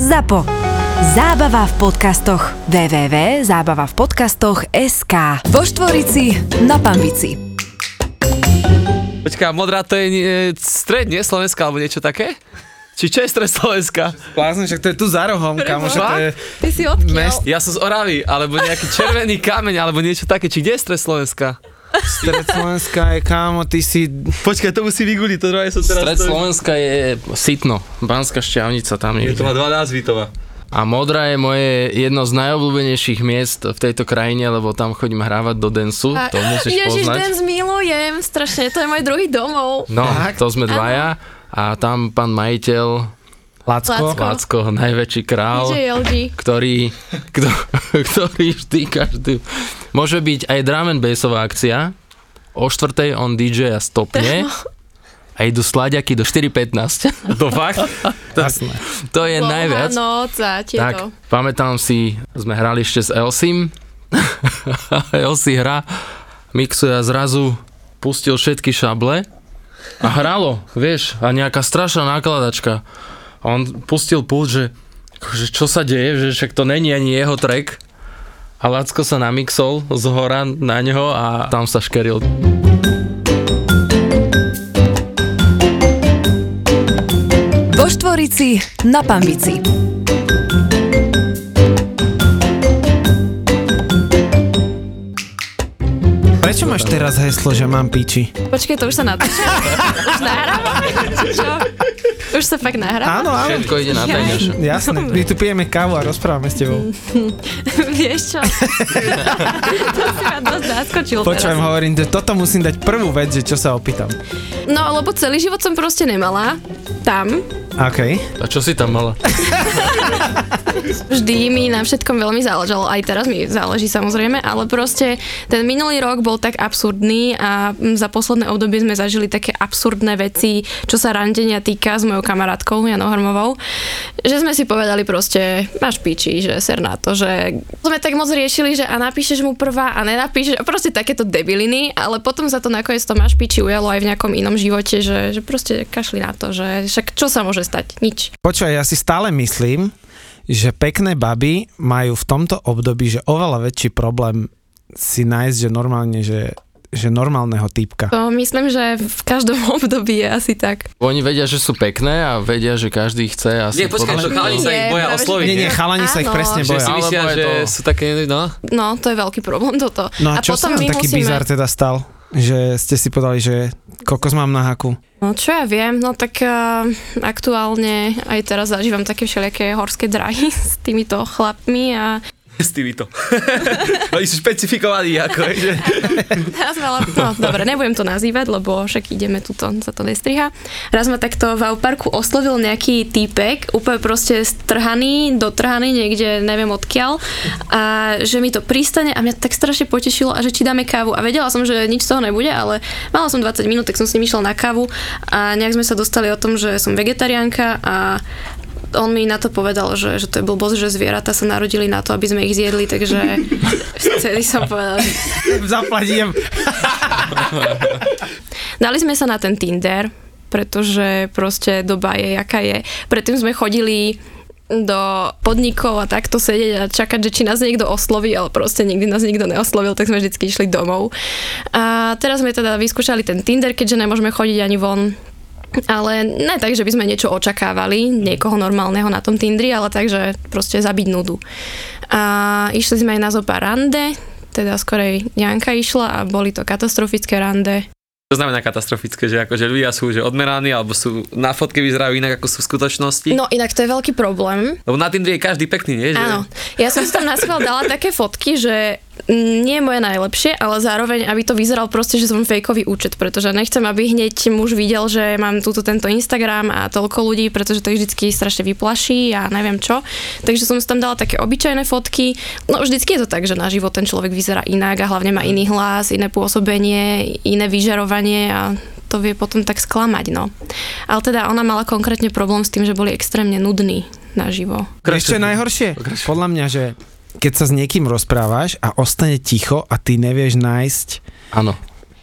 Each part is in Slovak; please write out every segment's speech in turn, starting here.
ZAPO. Zábava v podcastoch. www.zábavavpodcastoch.sk Vo Štvorici na Pambici. Počká, modrá to je nie, stred, nie Slovenska, alebo niečo také? Či čo je stred Slovenska? Blázne, však to je tu za rohom, kamo, že to je... Ty si odkiaľ? Mest- Ja som z Oravy, alebo nejaký červený kameň, alebo niečo také. Či kde je stred Slovenska? Stred Slovenska je, kámo, ty si... Počkaj, to musí vyguliť, to druhé som teraz... Stred Slovenska je Sitno, Banská šťavnica, tam Je je. to má dva názvy, to má. A Modra je moje jedno z najobľúbenejších miest v tejto krajine, lebo tam chodím hrávať do densu, A- to musíš Ježiš, poznať. dance milujem, strašne, to je môj druhý domov. No, Tak? to sme dvaja a tam pán majiteľ Lacko. Lacko. Lacko, najväčší král, ktorý, kto, ktorý vždy každý... Môže byť aj drum and bassová akcia, o štvrtej on DJ a stopne a idú slaďaky do 4.15. To fakt? Jasné. To je najviac. noc a tieto. Tak, pamätám si, sme hrali ešte s Elsim. Elsi hra, mixuje a zrazu pustil všetky šable a hralo, vieš, a nejaká strašná nákladačka. On pustil pult, že akože čo sa deje, že však to není ani jeho track. A Lacko sa namixol z hora na ňo a tam sa škeril. Vo Štvorici na Pambici. Prečo máš teraz heslo, že mám piči? Počkej, to už sa natáča? už nahrávame? Čo? Už sa fakt nahráva? Áno, áno. Všetko ide na tajňaše. Jasné, my tu pijeme kávu a rozprávame s tebou. Vieš čo? to si ma dosť zaskočil Počujem, teraz. hovorím, že toto musím dať prvú vec, že čo sa opýtam. No, lebo celý život som proste nemala. Tam. OK. A čo si tam mala? Vždy mi na všetkom veľmi záležalo. Aj teraz mi záleží samozrejme, ale proste ten minulý rok bol tak absurdný a mm, za posledné obdobie sme zažili také absurdné veci, čo sa randenia týka s mojou kamarátkou Janou Harmovou, že sme si povedali proste, máš piči, že ser na to, že sme tak moc riešili, že a napíšeš mu prvá a nenapíšeš, a proste takéto debiliny, ale potom za to nakoniec to máš piči ujalo aj v nejakom inom živote, že, že proste kašli na to, že však čo sa môže stať? Nič. Počúvaj, ja si stále myslím, že pekné baby majú v tomto období, že oveľa väčší problém si nájsť, že normálne, že, že normálneho typka. To myslím, že v každom období je asi tak. Oni vedia, že sú pekné a vedia, že každý chce asi Nie, počkaj, podľa- to chalani sa ich boja že- osloviť, Nie, nie, chalani sa ich presne Že boja. si myslia, že to- sú také, no. No, to je veľký problém toto. No a, čo sa potom my taký musíme... bizar teda stal? Že ste si povedali, že kokos mám na haku. No čo ja viem, no tak uh, aktuálne aj teraz zažívam také všelijaké horské drahy s týmito chlapmi a S týmito. Oni sú špecifikovaní, ako, že... raz ma, no dobre, nebudem to nazývať, lebo však ideme tuto, sa to nestriha. Raz ma takto v parku oslovil nejaký týpek, úplne proste strhaný, dotrhaný niekde, neviem odkiaľ a že mi to pristane a mňa tak strašne potešilo a že či dáme kávu a vedela som, že nič z toho nebude, ale mala som 20 minút, tak som s ním išla na kávu a nejak sme sa dostali o tom, že som vegetariánka a on mi na to povedal, že, že to je blbosť, že zvieratá sa narodili na to, aby sme ich zjedli, takže vtedy som povedala, že Zaplatím. Dali sme sa na ten Tinder, pretože proste doba je, jaká je. Predtým sme chodili do podnikov a takto sedieť a čakať, že či nás niekto osloví, ale proste nikdy nás nikto neoslovil, tak sme vždy išli domov. A teraz sme teda vyskúšali ten Tinder, keďže nemôžeme chodiť ani von ale ne tak, že by sme niečo očakávali, niekoho normálneho na tom Tindri, ale tak, že proste zabiť nudu. A išli sme aj na zo rande, teda skorej Janka išla a boli to katastrofické rande. To znamená katastrofické, že akože ľudia sú že odmeraní, alebo sú na fotke vyzerajú inak, ako sú v skutočnosti. No inak to je veľký problém. Lebo na Tindri je každý pekný, nie? Že... Áno. Ja som si tam na dala také fotky, že nie je moje najlepšie, ale zároveň, aby to vyzeral proste, že som fejkový účet, pretože nechcem, aby hneď muž videl, že mám túto tento Instagram a toľko ľudí, pretože to ich vždycky strašne vyplaší a neviem čo. Takže som si tam dala také obyčajné fotky. No vždycky je to tak, že na život ten človek vyzerá inak a hlavne má iný hlas, iné pôsobenie, iné vyžarovanie a to vie potom tak sklamať, no. Ale teda ona mala konkrétne problém s tým, že boli extrémne nudní naživo. Je najhoršie? Podľa mňa, že keď sa s niekým rozprávaš a ostane ticho a ty nevieš nájsť Áno.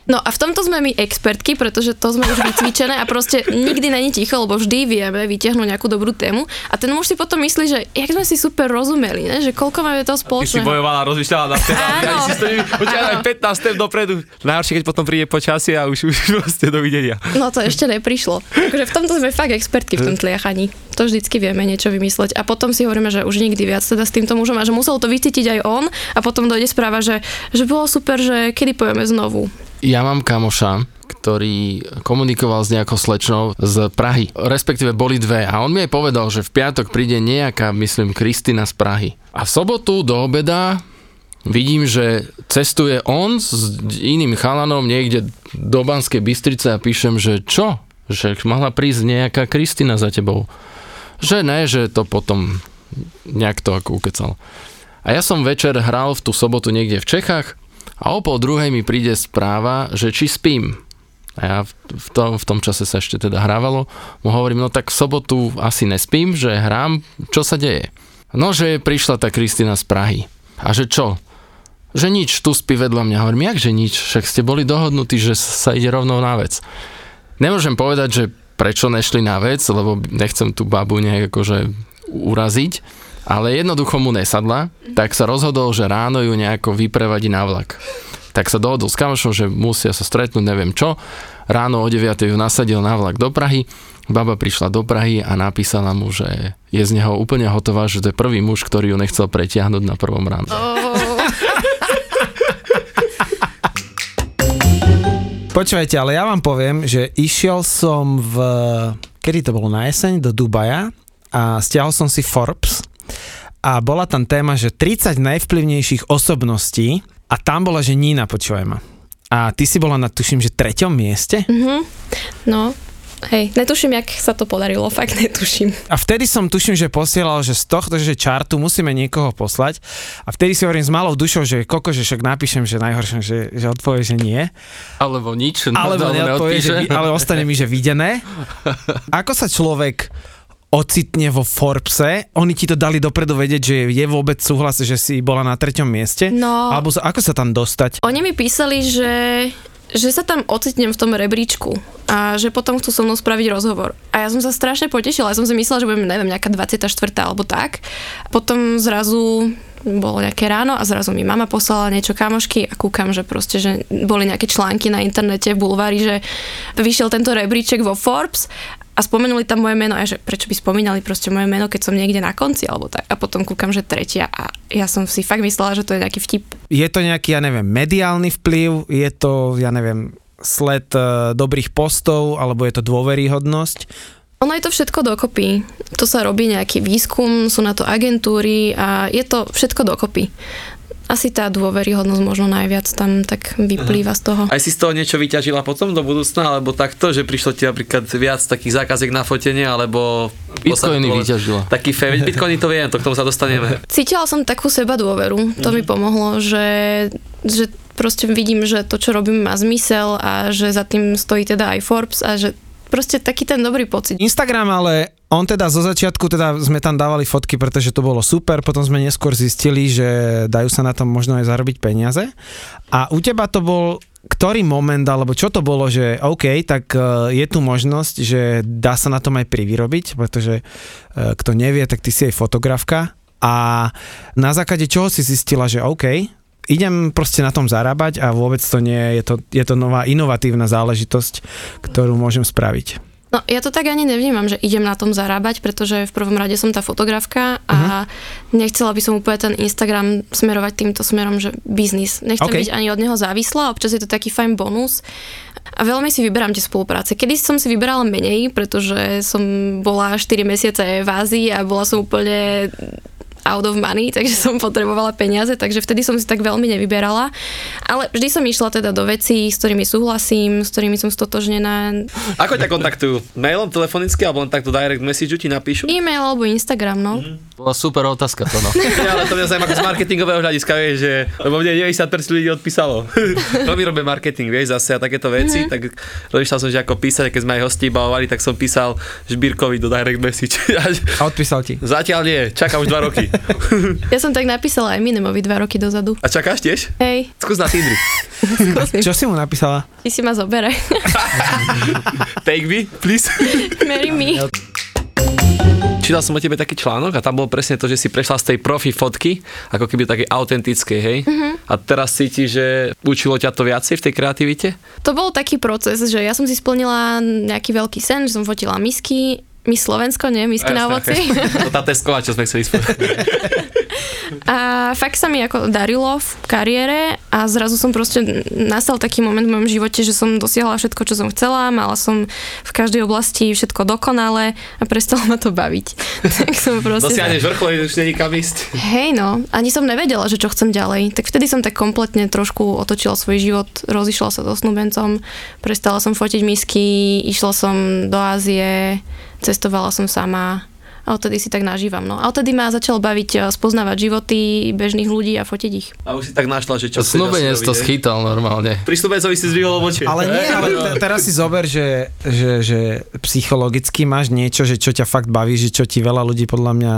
No a v tomto sme my expertky, pretože to sme už vycvičené a proste nikdy není ticho, lebo vždy vieme vytiahnuť nejakú dobrú tému a ten muž si potom myslí, že jak sme si super rozumeli, ne? že koľko máme toho Ty si spoločného. bojovala, rozmýšľala na step, Áno. si počkaj, aj 15 step dopredu. Najhoršie, keď potom príde počasie a už, už proste dovidenia. No to ešte neprišlo. Takže v tomto sme fakt expertky v tom tliachaní. To vždycky vieme niečo vymysleť. A potom si hovoríme, že už nikdy viac teda s týmto mužom a že musel to vycítiť aj on a potom dojde správa, že, že bolo super, že kedy pojeme znovu. Ja mám kamoša, ktorý komunikoval s nejakou slečnou z Prahy. Respektíve boli dve. A on mi aj povedal, že v piatok príde nejaká, myslím, Kristina z Prahy. A v sobotu do obeda vidím, že cestuje on s iným chalanom niekde do Banskej Bystrice a píšem, že čo? Že mohla prísť nejaká Kristina za tebou. Že ne, že to potom nejak to ako ukecal. A ja som večer hral v tú sobotu niekde v Čechách a o pol druhej mi príde správa, že či spím. A ja v, tom, v tom čase sa ešte teda hrávalo. Mu hovorím, no tak v sobotu asi nespím, že hrám, čo sa deje? No, že prišla tá Kristina z Prahy. A že čo? Že nič, tu spí vedľa mňa. Hovorím, jak že nič? Však ste boli dohodnutí, že sa ide rovnou na vec. Nemôžem povedať, že prečo nešli na vec, lebo nechcem tú babu nejak akože uraziť, ale jednoducho mu nesadla, tak sa rozhodol, že ráno ju nejako vyprevadí na vlak. Tak sa dohodol s kamošom, že musia sa stretnúť, neviem čo. Ráno o 9. ju nasadil na vlak do Prahy. Baba prišla do Prahy a napísala mu, že je z neho úplne hotová, že to je prvý muž, ktorý ju nechcel pretiahnuť na prvom ráno. Počúvajte, ale ja vám poviem, že išiel som v... Kedy to bolo na jeseň? Do Dubaja a stiahol som si Forbes a bola tam téma, že 30 najvplyvnejších osobností a tam bola, že Nina, počúvaj ma. A ty si bola na, tuším, že treťom mieste? No, hej, netuším, jak sa to podarilo, fakt netuším. A vtedy som tuším, že posielal, že z tohto, že čartu musíme niekoho poslať. A vtedy si hovorím s malou dušou, že koko, že však napíšem, že najhoršie, že, že odpovie, že nie. Alebo nič, Alebo neodpovie, že, ale ostane mi, že videné. Ako sa človek ocitne vo Forbese, oni ti to dali dopredu vedieť, že je vôbec súhlas, že si bola na treťom mieste? No. Alebo sa, ako sa tam dostať? Oni mi písali, že že sa tam ocitnem v tom rebríčku a že potom chcú so mnou spraviť rozhovor. A ja som sa strašne potešila, ja som si myslela, že budem, neviem, nejaká 24. alebo tak. Potom zrazu bolo nejaké ráno a zrazu mi mama poslala niečo kamošky a kúkam, že proste, že boli nejaké články na internete v bulvári, že vyšiel tento rebríček vo Forbes a spomenuli tam moje meno a že prečo by spomínali proste moje meno, keď som niekde na konci alebo tak. A potom kúkam, že tretia a ja som si fakt myslela, že to je nejaký vtip. Je to nejaký, ja neviem, mediálny vplyv? Je to, ja neviem, sled uh, dobrých postov? Alebo je to dôveryhodnosť? Ono je to všetko dokopy. To sa robí nejaký výskum, sú na to agentúry a je to všetko dokopy. Asi tá dôveryhodnosť možno najviac tam tak vyplýva z toho. Aj si z toho niečo vyťažila potom do budúcna, alebo takto, že prišlo ti napríklad viac takých zákaziek na fotenie, alebo... Bitcoiny vyťažila. Taký fe, bitcoiny to viem, to k tomu sa dostaneme. Cítila som takú seba dôveru, to mi pomohlo, že, že proste vidím, že to, čo robím, má zmysel a že za tým stojí teda aj Forbes a že proste taký ten dobrý pocit. Instagram ale on teda zo začiatku teda sme tam dávali fotky, pretože to bolo super, potom sme neskôr zistili, že dajú sa na tom možno aj zarobiť peniaze. A u teba to bol ktorý moment, alebo čo to bolo, že OK, tak uh, je tu možnosť, že dá sa na tom aj privyrobiť, pretože uh, kto nevie, tak ty si aj fotografka a na základe čoho si zistila, že OK, idem proste na tom zarábať a vôbec to nie je to, je to nová inovatívna záležitosť, ktorú môžem spraviť. No, ja to tak ani nevnímam, že idem na tom zarábať, pretože v prvom rade som tá fotografka a uh-huh. nechcela by som úplne ten Instagram smerovať týmto smerom, že biznis. Nechcem Okay. byť ani od neho závislá, občas je to taký fajn bonus. A veľmi si vyberám tie spolupráce. Kedy som si vyberala menej, pretože som bola 4 mesiace v Ázii a bola som úplne out of money, takže som potrebovala peniaze, takže vtedy som si tak veľmi nevyberala. Ale vždy som išla teda do vecí, s ktorými súhlasím, s ktorými som stotožnená. Ako ťa kontaktujú? Mailom, telefonicky, alebo len takto direct message ti napíšu? E-mail alebo Instagram, no. Mhm. Bola super otázka to, no. Ja, ale to mňa zaujíma z marketingového hľadiska, vieš, že, lebo mne 90% ľudí odpísalo. Veľmi robím marketing, vieš, zase a takéto veci, Mhm. tak rozmýšľal som, že ako písať, keď sme aj hosti bavovali, tak som písal Žbírkovi do direct message. A odpísal ti. Zatiaľ nie, čakám už dva roky. Ja som tak napísala aj Minemovi dva roky dozadu. A čakáš tiež? Hej, Skús na Tindri. Čo si mu napísala? Ty si ma zobere. Take me, please. Marry me. Čítal som o tebe taký článok a tam bolo presne to, že si prešla z tej profi fotky, ako keby také autentickej, hej? A teraz cítiš, že učilo ťa to viacej v tej kreativite? To bol taký proces, že ja som si splnila nejaký veľký sen, že som fotila misky, Miss Slovensko, nie? Misky na ovoci. To tá tesková, čo sme chceli spomenúť. A fakt sa mi ako darilo v kariére a zrazu som proste, nastal taký moment v mojom živote, že som dosiahla všetko, čo som chcela, mala som v každej oblasti všetko dokonale a prestalo ma to baviť. tak som proste... Dosiahneš vrchol, už není kam ísť. Hej no, ani som nevedela, že čo chcem ďalej. Tak vtedy som tak kompletne trošku otočila svoj život, rozišla sa so snúbencom, prestala som fotiť misky, išla som do Ázie, cestovala som sama a odtedy si tak nažívam. No. A odtedy ma začalo baviť eh, spoznávať životy bežných ľudí a fotiť ich. A už si tak našla, že čo asi to schytal normálne. Pri snúbencovi si zdvihol obočie. Ale nie, ale te- teraz si zober, že, že, že psychologicky máš niečo, že čo ťa fakt baví, že čo ti veľa ľudí podľa mňa,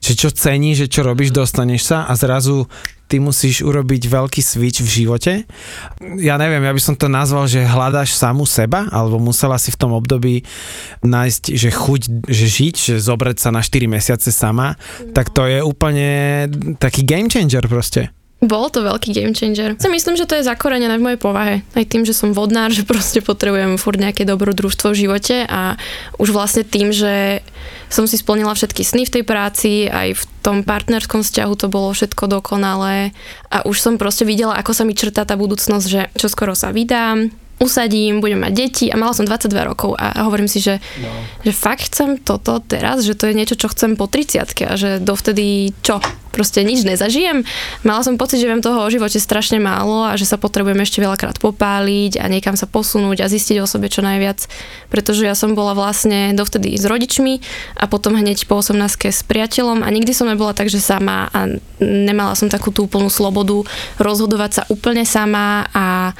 že čo cení, že čo robíš, dostaneš sa a zrazu ty musíš urobiť veľký switch v živote. Ja neviem, ja by som to nazval, že hľadáš samu seba, alebo musela si v tom období nájsť, že chuť, že žiť, že zobrať sa na 4 mesiace sama, tak to je úplne taký game changer proste. Bol to veľký game changer. Si myslím, že to je zakorenené v mojej povahe. Aj tým, že som vodnár, že proste potrebujem furt nejaké dobrodružstvo v živote a už vlastne tým, že som si splnila všetky sny v tej práci, aj v tom partnerskom vzťahu to bolo všetko dokonalé a už som proste videla, ako sa mi črtá tá budúcnosť, že čo skoro sa vydám, usadím, budem mať deti a mala som 22 rokov a hovorím si, že, no. že fakt chcem toto teraz, že to je niečo, čo chcem po 30 a že dovtedy čo? Proste nič nezažijem. Mala som pocit, že viem toho o živote strašne málo a že sa potrebujem ešte veľakrát popáliť a niekam sa posunúť a zistiť o sebe čo najviac. Pretože ja som bola vlastne dovtedy s rodičmi a potom hneď po 18 s priateľom a nikdy som nebola tak, že sama a nemala som takú tú úplnú slobodu rozhodovať sa úplne sama a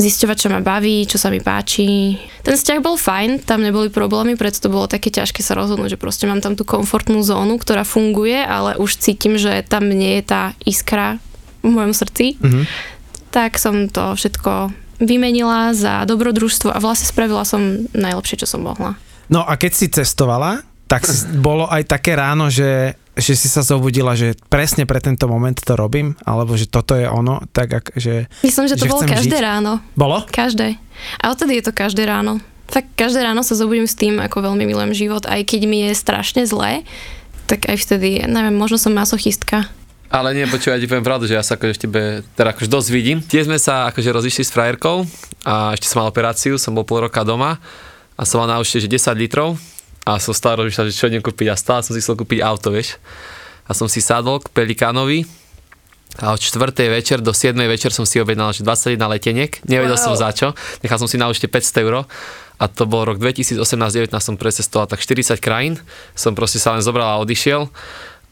zisťovať, čo ma baví, čo sa mi páči. Ten vzťah bol fajn, tam neboli problémy, preto to bolo také ťažké sa rozhodnúť, že proste mám tam tú komfortnú zónu, ktorá funguje, ale už cítim, že tam nie je tá iskra v mojom srdci. Mhm. Tak som to všetko vymenila za dobrodružstvo a vlastne spravila som najlepšie, čo som mohla. No a keď si cestovala, tak bolo aj také ráno, že, že si sa zobudila, že presne pre tento moment to robím, alebo že toto je ono, tak ak, že... Myslím, že to Že bolo každé žiť? ráno. Bolo? Každé. A odtedy je to každé ráno. Tak každé ráno sa zobudím s tým, ako veľmi milujem život, aj keď mi je strašne zlé, tak aj vtedy, neviem, možno som masochistka. Ale nie, počuj, ja ti poviem pravdu, že ja sa akože v tebe teda akože dosť vidím. Tiež sme sa akože rozišli s frajerkou a ešte som mal operáciu, som bol pol roka doma a som mal na účte, že 10 litrov a som stále rozmýšľal, že čo idem kúpiť a stále som si chcel kúpiť auto, vieš. A som si sadol k Pelikánovi a od 4. večer do 7. večer som si objednal, že 21 leteniek, nevedel Wow. som za čo, nechal som si na účte 500 eur a to bol rok 2018-19, som precestoval tak 40 krajín, som proste sa len zobral a odišiel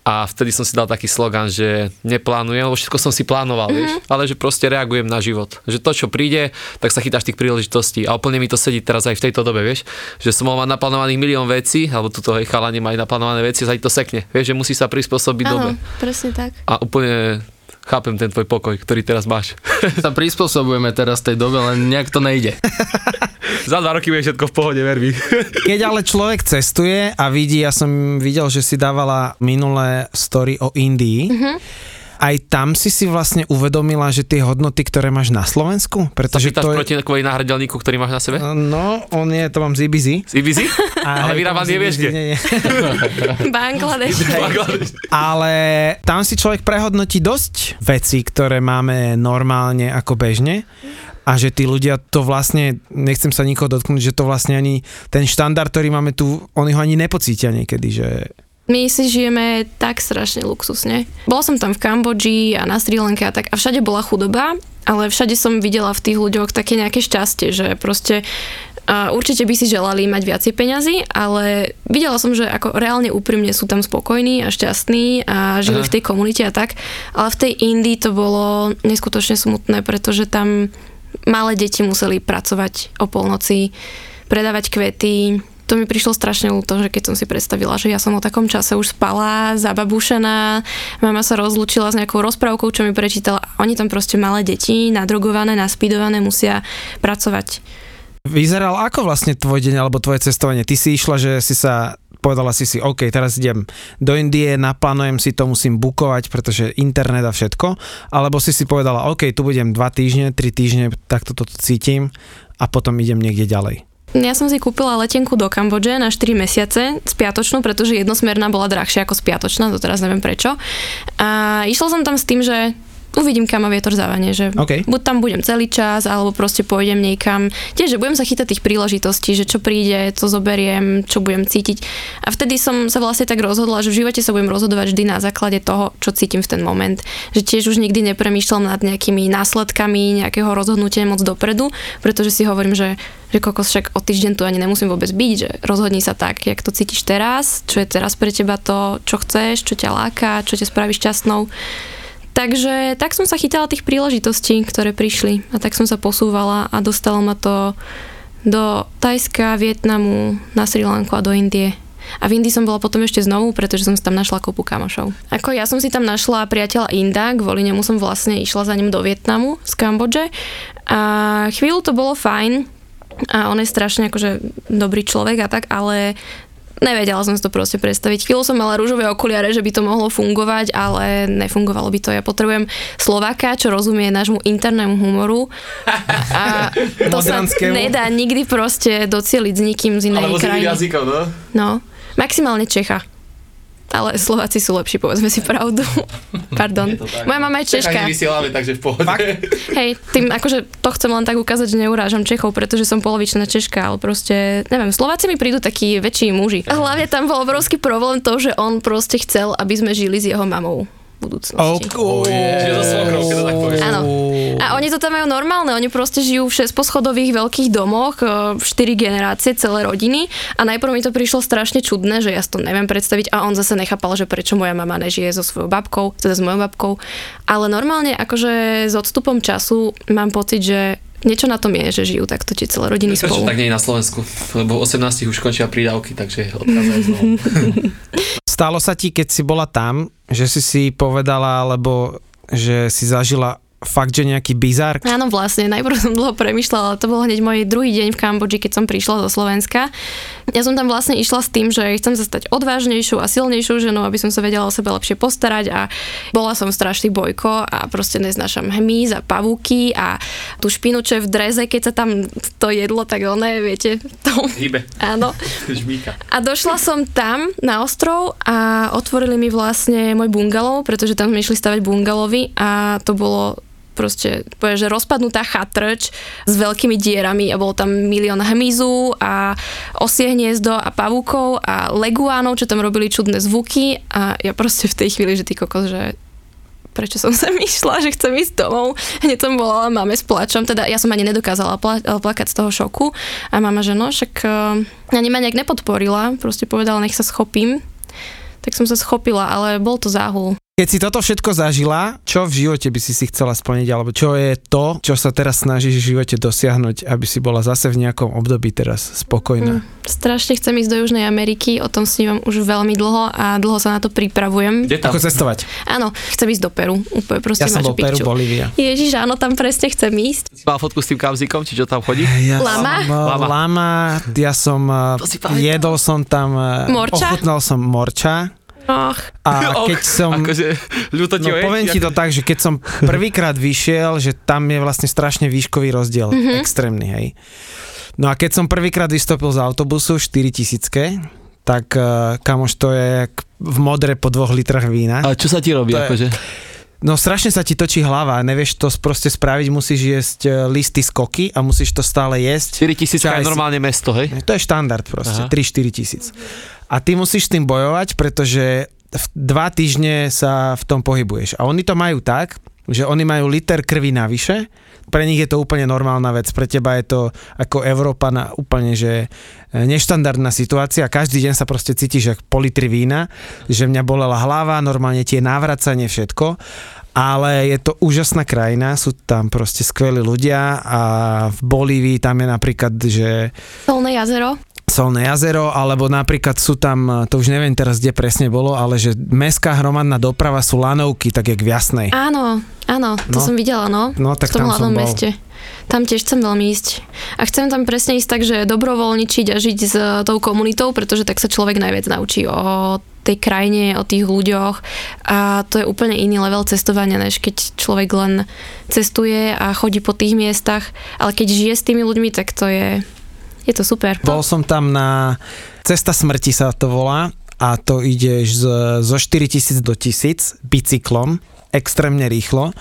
a vtedy som si dal taký slogan, že neplánujem, lebo všetko som si plánoval, mm-hmm. vieš, ale že proste reagujem na život. Že to, čo príde, tak sa chytáš tých príležitostí. A úplne mi to sedí teraz aj v tejto dobe, vieš, že som mal naplánovaných milión vecí, alebo tuto hej, chalani majú naplánované veci, sa to sekne. Vieš, že musí sa prispôsobiť dobe. Áno, presne tak. A úplne chápem ten tvoj pokoj, ktorý teraz máš. Sa prispôsobujeme teraz tej dobe, len nejak to nejde. Za dva roky bude všetko v pohode, ver mi. Keď ale človek cestuje a vidí, ja som videl, že si dávala minulé story o Indii, Mhm. aj tam si si vlastne uvedomila, že tie hodnoty, ktoré máš na Slovensku, pretože to je... proti kvôli náhradelníku, ktorý máš na sebe? No, on je, to mám z Ibizy. Z Ibizy? Ale vyrábaný nevieš kde. Nie, nie. Bangladeš. Ale tam si človek prehodnotí dosť vecí, ktoré máme normálne ako bežne a že tí ľudia to vlastne, nechcem sa nikoho dotknúť, že to vlastne ani ten štandard, ktorý máme tu, oni ho ani nepocítia niekedy, že My si žijeme tak strašne luxusne. Bola som tam v Kambodži a na Sri Lanke a tak a všade bola chudoba, ale všade som videla v tých ľuďoch také nejaké šťastie, že proste A určite by si želali mať viacej peňazí, ale videla som, že ako reálne úprimne sú tam spokojní a šťastní a žijú Aha. v tej komunite a tak. Ale v tej Indii to bolo neskutočne smutné, pretože tam malé deti museli pracovať o polnoci, predávať kvety. To mi prišlo strašne ľúto, že keď som si predstavila, že ja som o takom čase už spala, zababušená, mama sa rozlúčila s nejakou rozprávkou, čo mi prečítala. Oni tam proste malé deti, nadrogované, naspidované, musia pracovať. Vyzeral ako vlastne tvoj deň alebo tvoje cestovanie? Ty si išla, že si sa povedala si si, OK, teraz idem do Indie, naplánujem si to, musím bukovať, pretože internet a všetko, alebo si si povedala, OK, tu budem dva týždne, tri týždne, takto toto cítim a potom idem niekde ďalej. Ja som si kúpila letenku do Kambodže na 4 mesiace spiatočnú, pretože jednosmerná bola drahšia ako spiatočná, to teraz neviem prečo. A išla som tam s tým, že uvidím, kam ma vietor zavane, že OK. buď tam budem celý čas, alebo proste pôjdem niekam. Tiež, že budem sa chytať tých príležitostí, že čo príde, co zoberiem, čo budem cítiť. A vtedy som sa vlastne tak rozhodla, že v živote sa budem rozhodovať vždy na základe toho, čo cítim v ten moment. Že tiež už nikdy nepremýšľam nad nejakými následkami nejakého rozhodnutia moc dopredu, pretože si hovorím, že že kokos však o týždeň tu ani nemusím vôbec byť, že rozhodni sa tak, jak to cítiš teraz, čo je teraz pre teba to, čo chceš, čo ťa láka, čo ťa spraví šťastnou. Takže tak som sa chytala tých príležitostí, ktoré prišli a tak som sa posúvala a dostalo ma to do Tajska, Vietnamu, na Sri Lanku a do Indie. A v Indii som bola potom ešte znovu, pretože som si tam našla kopu kamošov. Ako ja som si tam našla priateľa Inda, kvôli nemu som vlastne išla za ním do Vietnamu z Kambodže. A chvíľu to bolo fajn, a on je strašne akože dobrý človek a tak, ale nevedela som si to proste predstaviť. Chvíľu som mala rúžové okuliare, že by to mohlo fungovať, ale nefungovalo by to. Ja potrebujem Slováka, čo rozumie nášmu internému humoru. A to sa nedá nikdy proste docieliť s nikým z inej krajiny. jazykov, no? No, maximálne Čecha. Ale Slováci sú lepší, povedzme si pravdu. Pardon. Moja mama je Češka. vysielame, takže v pohode. Hej, tým akože to chcem len tak ukázať, že neurážam Čechov, pretože som polovičná Češka, ale proste, neviem, Slováci mi prídu takí väčší muži. A hlavne tam bol obrovský problém to, že on proste chcel, aby sme žili s jeho mamou budúcnosti. Povieš. Áno. A oni to tam majú normálne, oni proste žijú v šesposchodových veľkých domoch, e, v štyri generácie, celé rodiny a najprv mi to prišlo strašne čudné, že ja si to neviem predstaviť a on zase nechápal, že prečo moja mama nežije so svojou babkou, teda s mojou babkou. Ale normálne akože s odstupom času mám pocit, že niečo na tom je, že žijú takto tie celé rodiny Prečo spolu. tak nie je na Slovensku? Lebo 18 už končia prídavky, takže. Stalo sa ti, keď si bola tam, že si si povedala, alebo že si zažila fakt, že nejaký bizár? Áno, vlastne, najprv som dlho premyšľala, ale to bol hneď môj druhý deň v Kambodži, keď som prišla do Slovenska. Ja som tam vlastne išla s tým, že chcem sa stať odvážnejšou a silnejšou ženou, aby som sa vedela o sebe lepšie postarať a bola som strašný bojko a proste neznášam hmyz a pavúky a tú špinu, čo je v dreze, keď sa tam to jedlo, tak ono viete, to... Hýbe. Áno. A došla som tam na ostrov a otvorili mi vlastne môj bungalov, pretože tam sme išli stavať bungalovy a to bolo proste, povie, že rozpadnutá chatrč s veľkými dierami a bolo tam milión hmyzu a osie hniezdo a pavúkov a leguánov, čo tam robili čudné zvuky a ja proste v tej chvíli, že ty kokos, že prečo som sem išla, že chcem ísť domov. Hneď som volala máme s plačom, teda ja som ani nedokázala pla- plakať z toho šoku a mama, že no, však uh, ani ma nejak nepodporila, proste povedala, nech sa schopím. Tak som sa schopila, ale bol to záhul. Keď si toto všetko zažila, čo v živote by si si chcela splniť, alebo čo je to, čo sa teraz snažíš v živote dosiahnuť, aby si bola zase v nejakom období teraz spokojná? Mm, strašne chcem ísť do Južnej Ameriky, o tom snívam už veľmi dlho a dlho sa na to pripravujem. Kde tam? Ako cestovať? Áno, chcem ísť do Peru, úplne proste Ja som bol Peru. Bolívia. Ježiš, áno, tam presne chcem ísť. Si mal fotku s tým kamzikom, či čo tam chodí? Ja Lama? som Lama. lama, ja som, pamätám. jedol som tam, uh, Morča? ochutnal som morča Och, a keď som... Akože, ľúto ti No je, poviem ti to tak, že keď som prvýkrát vyšiel, že tam je vlastne strašne výškový rozdiel, mm-hmm. extrémny, hej. No a keď som prvýkrát vystúpil z autobusu 4000 tak uh, kamoš to je jak v modre po dvoch litrach vína. A čo sa ti robí, To je- akože? No strašne sa ti točí hlava, nevieš to proste spraviť, musíš jesť e, listy z koky a musíš to stále jesť. 4 tisíc je normálne mesto, hej? To je štandard proste, Aha. 3-4 tisíc. A ty musíš s tým bojovať, pretože v dva týždne sa v tom pohybuješ. A oni to majú tak, že oni majú liter krvi navyše, pre nich je to úplne normálna vec, pre teba je to ako Európana úplne, že e, neštandardná situácia, každý deň sa proste cítiš ako po litri vína, že mňa bolela hlava, normálne tie návracanie, všetko, ale je to úžasná krajina, sú tam proste skvelí ľudia a v Bolívii tam je napríklad, že Solné jazero. Solné jazero, alebo napríklad sú tam, to už neviem teraz, kde presne bolo, ale že mestská hromadná doprava sú lanovky, tak jak v Jasnej. Áno, áno, to No. som videla, no. No, tak v tom tam som hlavnom bol. meste. Tam tiež chcem veľmi ísť. A chcem tam presne ísť tak, že dobrovoľničiť a žiť s tou komunitou, pretože tak sa človek najviac naučí o tej krajine, o tých ľuďoch a to je úplne iný level cestovania, než keď človek len cestuje a chodí po tých miestach, ale keď žije s tými ľuďmi, tak to je, je to super. Bol som tam na Cesta smrti sa to volá a to ideš zo 4000 do 1000 bicyklom extrémne rýchlo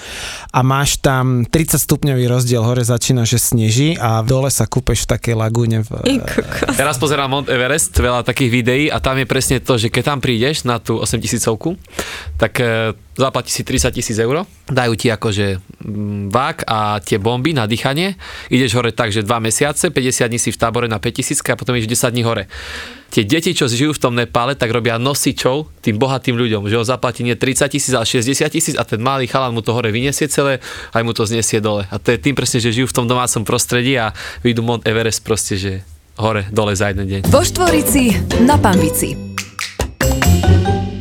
a máš tam 30 stupňový rozdiel, hore začína, že sneží a dole sa kúpeš v takej lagúne v. Teraz pozerám Mount Everest, veľa takých videí a tam je presne to, že keď tam prídeš na tú 8000 tak e, zaplatí si 30 tisíc eur, dajú ti akože mm, vák a tie bomby na dýchanie, ideš hore tak, že 2 mesiace, 50 dní si v tábore na 5000 a potom ideš 10 dní hore. Tie deti, čo žijú v tom Nepále, tak robia nosičov tým bohatým ľuďom, že ho zaplatí nie 30 tisíc, ale 60 tisíc a ten malý chalan mu to hore vyniesie celé, aj mu to znesie dole. A to je tým presne, že žijú v tom domácom prostredí a vidú Mount Everest proste, že hore, dole za jeden deň. Vo Štvorici na Pambici.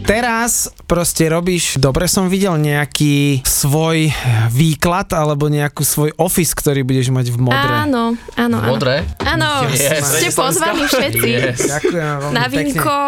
Teraz proste robíš, dobre som videl nejaký svoj výklad alebo nejakú svoj office, ktorý budeš mať v modre. Áno, áno, áno. Modré? Áno, Yes. ste pozvaní všetci. Yes. Ďakujem veľmi na vínko,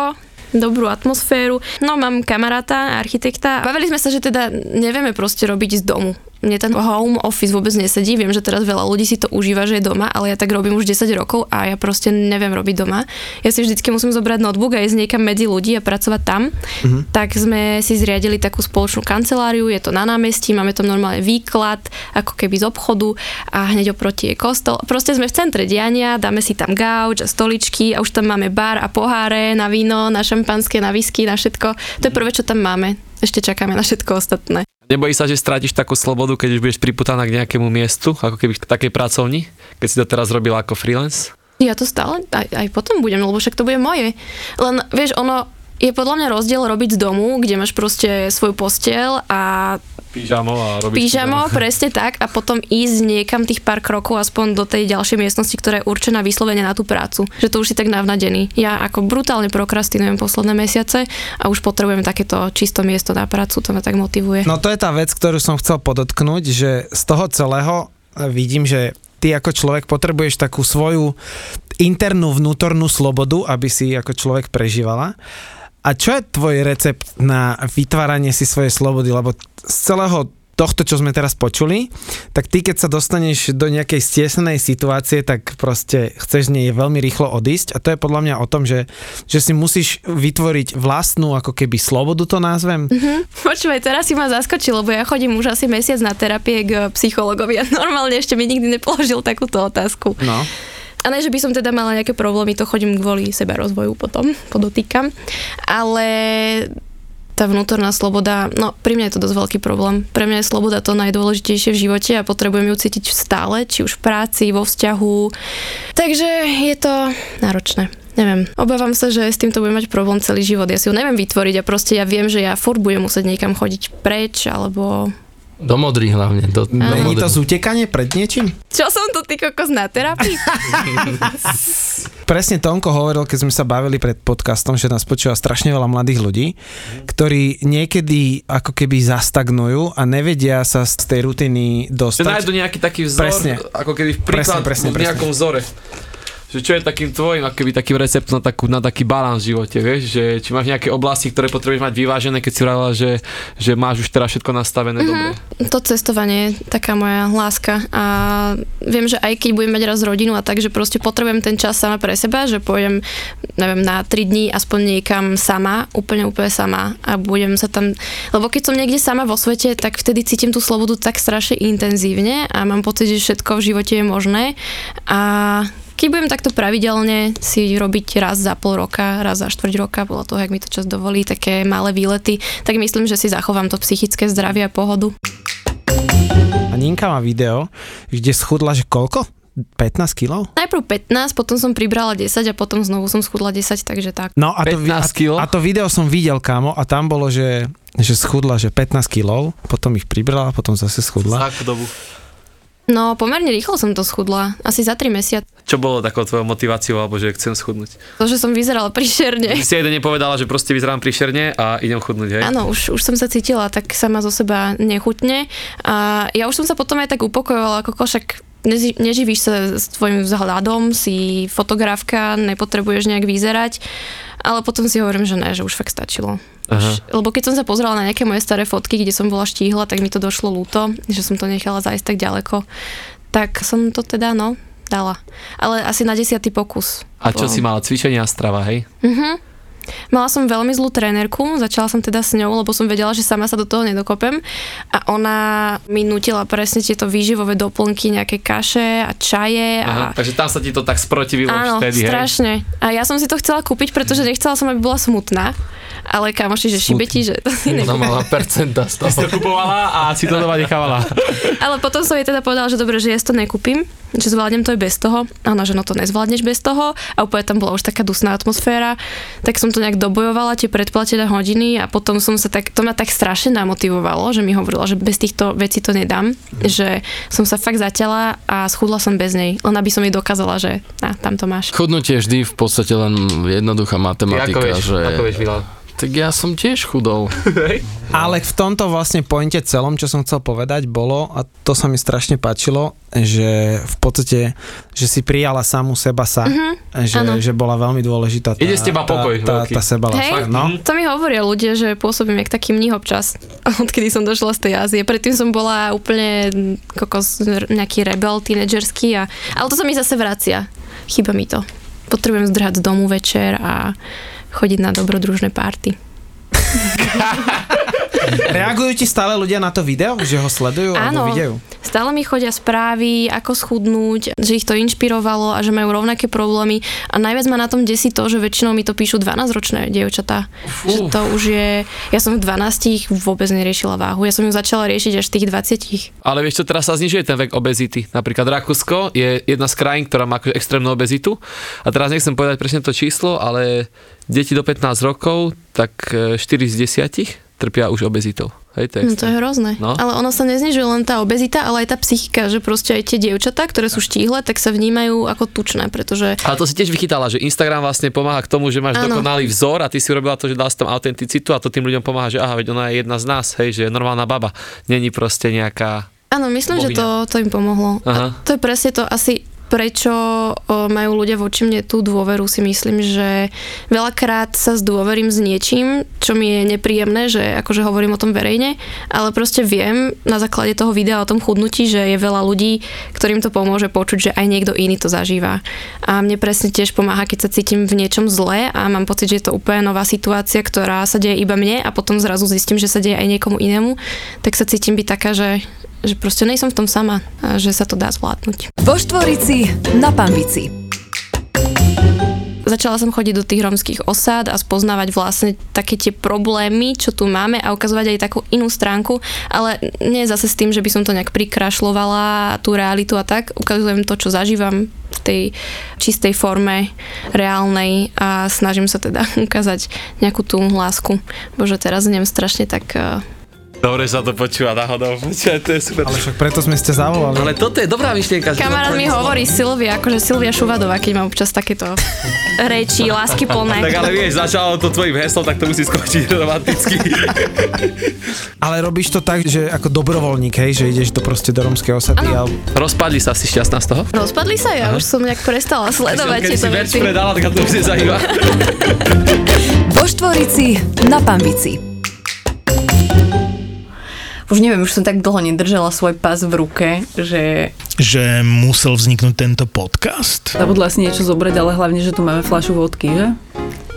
dobrú atmosféru. No mám kamaráta, architekta. Bavili sme sa, že teda nevieme proste robiť z domu. Mne ten home office vôbec nesedí. Viem, že teraz veľa ľudí si to užíva, že je doma, ale ja tak robím už 10 rokov a ja proste neviem robiť doma. Ja si vždycky musím zobrať notebook a ísť niekam medzi ľudí a pracovať tam. Mhm. Tak sme si zriadili takú spoločnú kanceláriu, je to na námestí, máme tam normálne výklad, ako keby z obchodu a hneď oproti je kostol. Proste sme v centre diania, dáme si tam gauč a stoličky a už tam máme bar a poháre na víno, na šampanské, na whisky, na všetko. To je prvé, čo tam máme. Ešte čakáme na všetko ostatné. Nebojí sa, že strátiš takú slobodu, keď už budeš priputaná k nejakému miestu, ako keby k takej pracovni, keď si to teraz robila ako freelance? Ja to stále aj, aj potom budem, lebo však to bude moje. Len vieš, ono je podľa mňa rozdiel robiť z domu, kde máš proste svoju postiel a Pížamo a robiť pyžamo, presne tak, a potom ísť niekam tých pár krokov aspoň do tej ďalšej miestnosti, ktorá je určená vyslovene na tú prácu. Že to už si tak navnadený. Ja ako brutálne prokrastinujem posledné mesiace a už potrebujem takéto čisto miesto na prácu, to ma tak motivuje. No to je tá vec, ktorú som chcel podotknúť, že z toho celého e, vidím, že ty ako človek potrebuješ takú svoju internú vnútornú slobodu, aby si ako človek prežívala. A čo je tvoj recept na vytváranie si svojej slobody? Lebo z celého tohto, čo sme teraz počuli, tak ty, keď sa dostaneš do nejakej stiesnenej situácie, tak proste chceš z nej veľmi rýchlo odísť a to je podľa mňa o tom, že, že si musíš vytvoriť vlastnú ako keby slobodu to názvem. Počúvaj, teraz si ma zaskočil, lebo ja chodím už asi mesiac na terapie k psychologovi a normálne ešte mi nikdy nepoložil takúto otázku. No. A ne, že by som teda mala nejaké problémy, to chodím kvôli seba rozvoju potom, podotýkam. Ale tá vnútorná sloboda, no pri mne je to dosť veľký problém. Pre mňa je sloboda to najdôležitejšie v živote a potrebujem ju cítiť stále, či už v práci, vo vzťahu. Takže je to náročné. Neviem. Obávam sa, že s týmto budem mať problém celý život. Ja si ho neviem vytvoriť a proste ja viem, že ja furt budem musieť niekam chodiť preč, alebo... Do modrých hlavne. Do, do Není to modrých. zútekanie pred niečím? Čo som to ty kokos na terapii? Presne Tonko hovoril, keď sme sa bavili pred podcastom, že nás počúva strašne veľa mladých ľudí, ktorí niekedy ako keby zastagnujú a nevedia sa z tej rutiny Že dostať. nájdu nejaký taký vzor, Presne. ako keby príklad Presne, presne, v nejakom vzore. Že čo je takým tvojim, ako keby takým receptom na, takú, na taký balans v živote, vieš, že či máš nejaké oblasti, ktoré potrebuješ mať vyvážené, keď si vravila, že, že máš už teraz všetko nastavené mm-hmm. dobre. To cestovanie je taká moja láska a viem, že aj keď budem mať raz rodinu a tak, že proste potrebujem ten čas sama pre seba, že pôjdem, neviem, na 3 dní aspoň niekam sama, úplne úplne sama a budem sa tam, lebo keď som niekde sama vo svete, tak vtedy cítim tú slobodu tak strašne intenzívne a mám pocit, že všetko v živote je možné a keď budem takto pravidelne si robiť raz za pol roka, raz za štvrť roka, podľa toho, jak mi to čas dovolí, také malé výlety, tak myslím, že si zachovám to psychické zdravie a pohodu. Ninka má video, kde schudla, že koľko? 15 kg? Najprv 15, potom som pribrala 10 a potom znovu som schudla 10, takže tak. No a to, vi- 15 kilo? a, a to video som videl, kámo, a tam bolo, že, že schudla, že 15 kg, potom ich pribrala, potom zase schudla. Za akú dobu? No, pomerne rýchlo som to schudla, asi za 3 mesiace. Čo bolo takou tvojou motiváciou, alebo že chcem schudnúť? To, že som vyzerala príšerne. Si jeden nepovedala, že proste vyzerám príšerne a idem chudnúť, hej? Áno, už, už som sa cítila tak sama zo seba nechutne a ja už som sa potom aj tak upokojovala, ako nezi- neživíš sa s tvojim vzhľadom, si fotografka, nepotrebuješ nejak vyzerať, ale potom si hovorím, že ne, že už fakt stačilo. Aha. Lebo keď som sa pozrela na nejaké moje staré fotky, kde som bola štíhla, tak mi to došlo ľúto, že som to nechala zajsť tak ďaleko. Tak som to teda, no, dala. Ale asi na desiatý pokus. A čo Bolo. si mala? Cvičenia a strava, hej? Mhm. Mala som veľmi zlú trénerku, začala som teda s ňou, lebo som vedela, že sama sa do toho nedokopem a ona mi nutila presne tieto výživové doplnky, nejaké kaše a čaje Aha, a takže tam sa ti to tak sprotivilo Áno, už vtedy, hej? strašne. A ja som si to chcela kúpiť, pretože nechcela som, aby bola smutná. Ale kamoši, že šibe ti, že to si Ona mala percenta z toho. Si to kupovala a si to doma nechávala. Ale potom som jej teda povedala, že dobre, že ja si to nekúpim, že zvládnem to aj bez toho. A ona, že no to nezvládneš bez toho. A úplne tam bola už taká dusná atmosféra. Tak som to nejak dobojovala, tie predplatené hodiny a potom som sa tak, to ma tak strašne namotivovalo, že mi hovorila, že bez týchto vecí to nedám. Že som sa fakt zaťala a schudla som bez nej. Len aby som jej dokázala, že na, tam to máš. Chudnutie je vždy v podstate len jednoduchá Ty matematika, ako vieš, že... ako vieš? Tak ja som tiež chudol. Ale v tomto vlastne pointe celom, čo som chcel povedať, bolo, a to sa mi strašne páčilo, že v podstate, že si prijala samu seba sa, že, áno. že bola veľmi dôležitá tá, Ide z teba tá, pokoj tá, veľký. tá seba Hej, no. to mi hovoria ľudia, že pôsobím jak taký mních občas, odkedy som došla z tej Ázie. Predtým som bola úplne kokos, nejaký rebel, tínedžerský, a, ale to sa mi zase vracia. Chyba mi to. Potrebujem zdrhať z domu večer a chodiť na dobrodružné párty. Reagujú ti stále ľudia na to video, že ho sledujú Áno. alebo videjú? Stále mi chodia správy, ako schudnúť, že ich to inšpirovalo a že majú rovnaké problémy. A najviac ma na tom desí to, že väčšinou mi to píšu 12-ročné dievčatá. Že to už je... Ja som v 12 vôbec neriešila váhu. Ja som ju začala riešiť až v tých 20 Ale vieš čo, teraz sa znižuje ten vek obezity. Napríklad Rakúsko je jedna z krajín, ktorá má extrémnu obezitu. A teraz nechcem povedať presne to číslo, ale deti do 15 rokov, tak e, 4 z 10 trpia už obezitou. Hej, to je No to je hrozné. No. Ale ono sa neznižuje len tá obezita, ale aj tá psychika, že proste aj tie dievčatá, ktoré sú štíhle, tak sa vnímajú ako tučné, pretože Ale to si tiež vychytala, že Instagram vlastne pomáha k tomu, že máš Áno. dokonalý vzor a ty si urobila to, že si tam autenticitu a to tým ľuďom pomáha, že aha, veď ona je jedna z nás, hej, že je normálna baba. Není proste nejaká... Áno, myslím, že to, to im pomohlo. Aha. A to je presne to asi prečo o, majú ľudia voči mne tú dôveru, si myslím, že veľakrát sa zdôverím s niečím, čo mi je nepríjemné, že akože hovorím o tom verejne, ale proste viem na základe toho videa o tom chudnutí, že je veľa ľudí, ktorým to pomôže počuť, že aj niekto iný to zažíva. A mne presne tiež pomáha, keď sa cítim v niečom zle a mám pocit, že je to úplne nová situácia, ktorá sa deje iba mne a potom zrazu zistím, že sa deje aj niekomu inému, tak sa cítim byť taká, že že proste nejsom v tom sama a že sa to dá zvládnuť. Vo Štvorici na Pambici. Začala som chodiť do tých romských osád a spoznávať vlastne také tie problémy, čo tu máme a ukazovať aj takú inú stránku, ale nie zase s tým, že by som to nejak prikrašlovala, tú realitu a tak. Ukazujem to, čo zažívam v tej čistej forme reálnej a snažím sa teda ukázať nejakú tú lásku. Bože, teraz zniem strašne tak eh, Dobre sa to počúva náhodou, Počúvaj, to je super. Ale však preto sme ste zavolali. Ale toto je dobrá myšlienka. Kamarát mi hovorí Silvia, akože Silvia Šuvadová, keď má občas takéto reči, lásky plné. Tak ale vieš, začalo to tvojim heslom, tak to musí skončiť romanticky. Ale robíš to tak, že ako dobrovoľník, hej, že ideš do proste do romskej osady a Rozpadli sa, si šťastná z toho? Rozpadli sa, ja už som nejak prestala sledovať Keď si tieto veci. predala, tak to už nezajíma. Vo Štvorici na Pambici. Už neviem, už som tak dlho nedržala svoj pas v ruke, že že musel vzniknúť tento podcast? zabudla si niečo zobrať, ale hlavne, že tu máme fľašu vodky, že?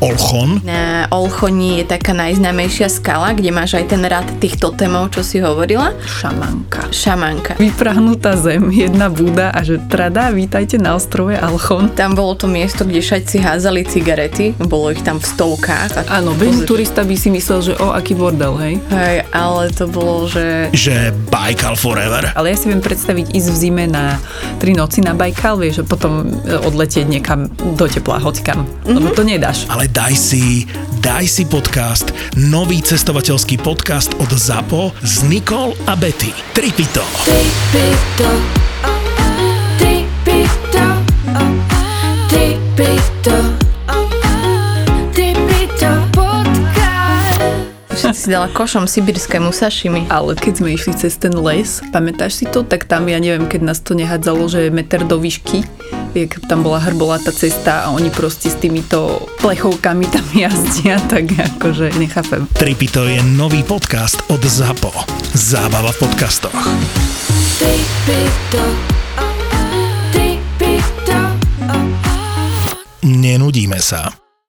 Olchon. Na Olchoni je taká najznámejšia skala, kde máš aj ten rad tých totemov, čo si hovorila. Šamanka. Šamanka. Vyprahnutá zem, jedna búda a že trada, vítajte na ostrove Alchon. Tam bolo to miesto, kde šajci házali cigarety, bolo ich tam v stovkách. Áno, bežný turista by si myslel, že o, aký bordel, hej? Hej, ale to bolo, že Že Baikal Forever. Ale ja si viem predstaviť ísť v zime na tri noci na Bajkal, vieš, a potom e, odletieť niekam do tepla, hocikam. Lebo to nedáš. Ale daj si, daj si podcast, nový cestovateľský podcast od ZAPO s Nikol a Betty. Tripito. že si dala košom sibirskému sašimi. Ale keď sme išli cez ten les, pamätáš si to, tak tam, ja neviem, keď nás to nehádzalo, že meter do výšky, jak tam bola hrbolatá cesta a oni proste s týmito plechovkami tam jazdia, tak akože nechápem. Tripito je nový podcast od ZAPO. Zábava v podcastoch. Nenudíme sa.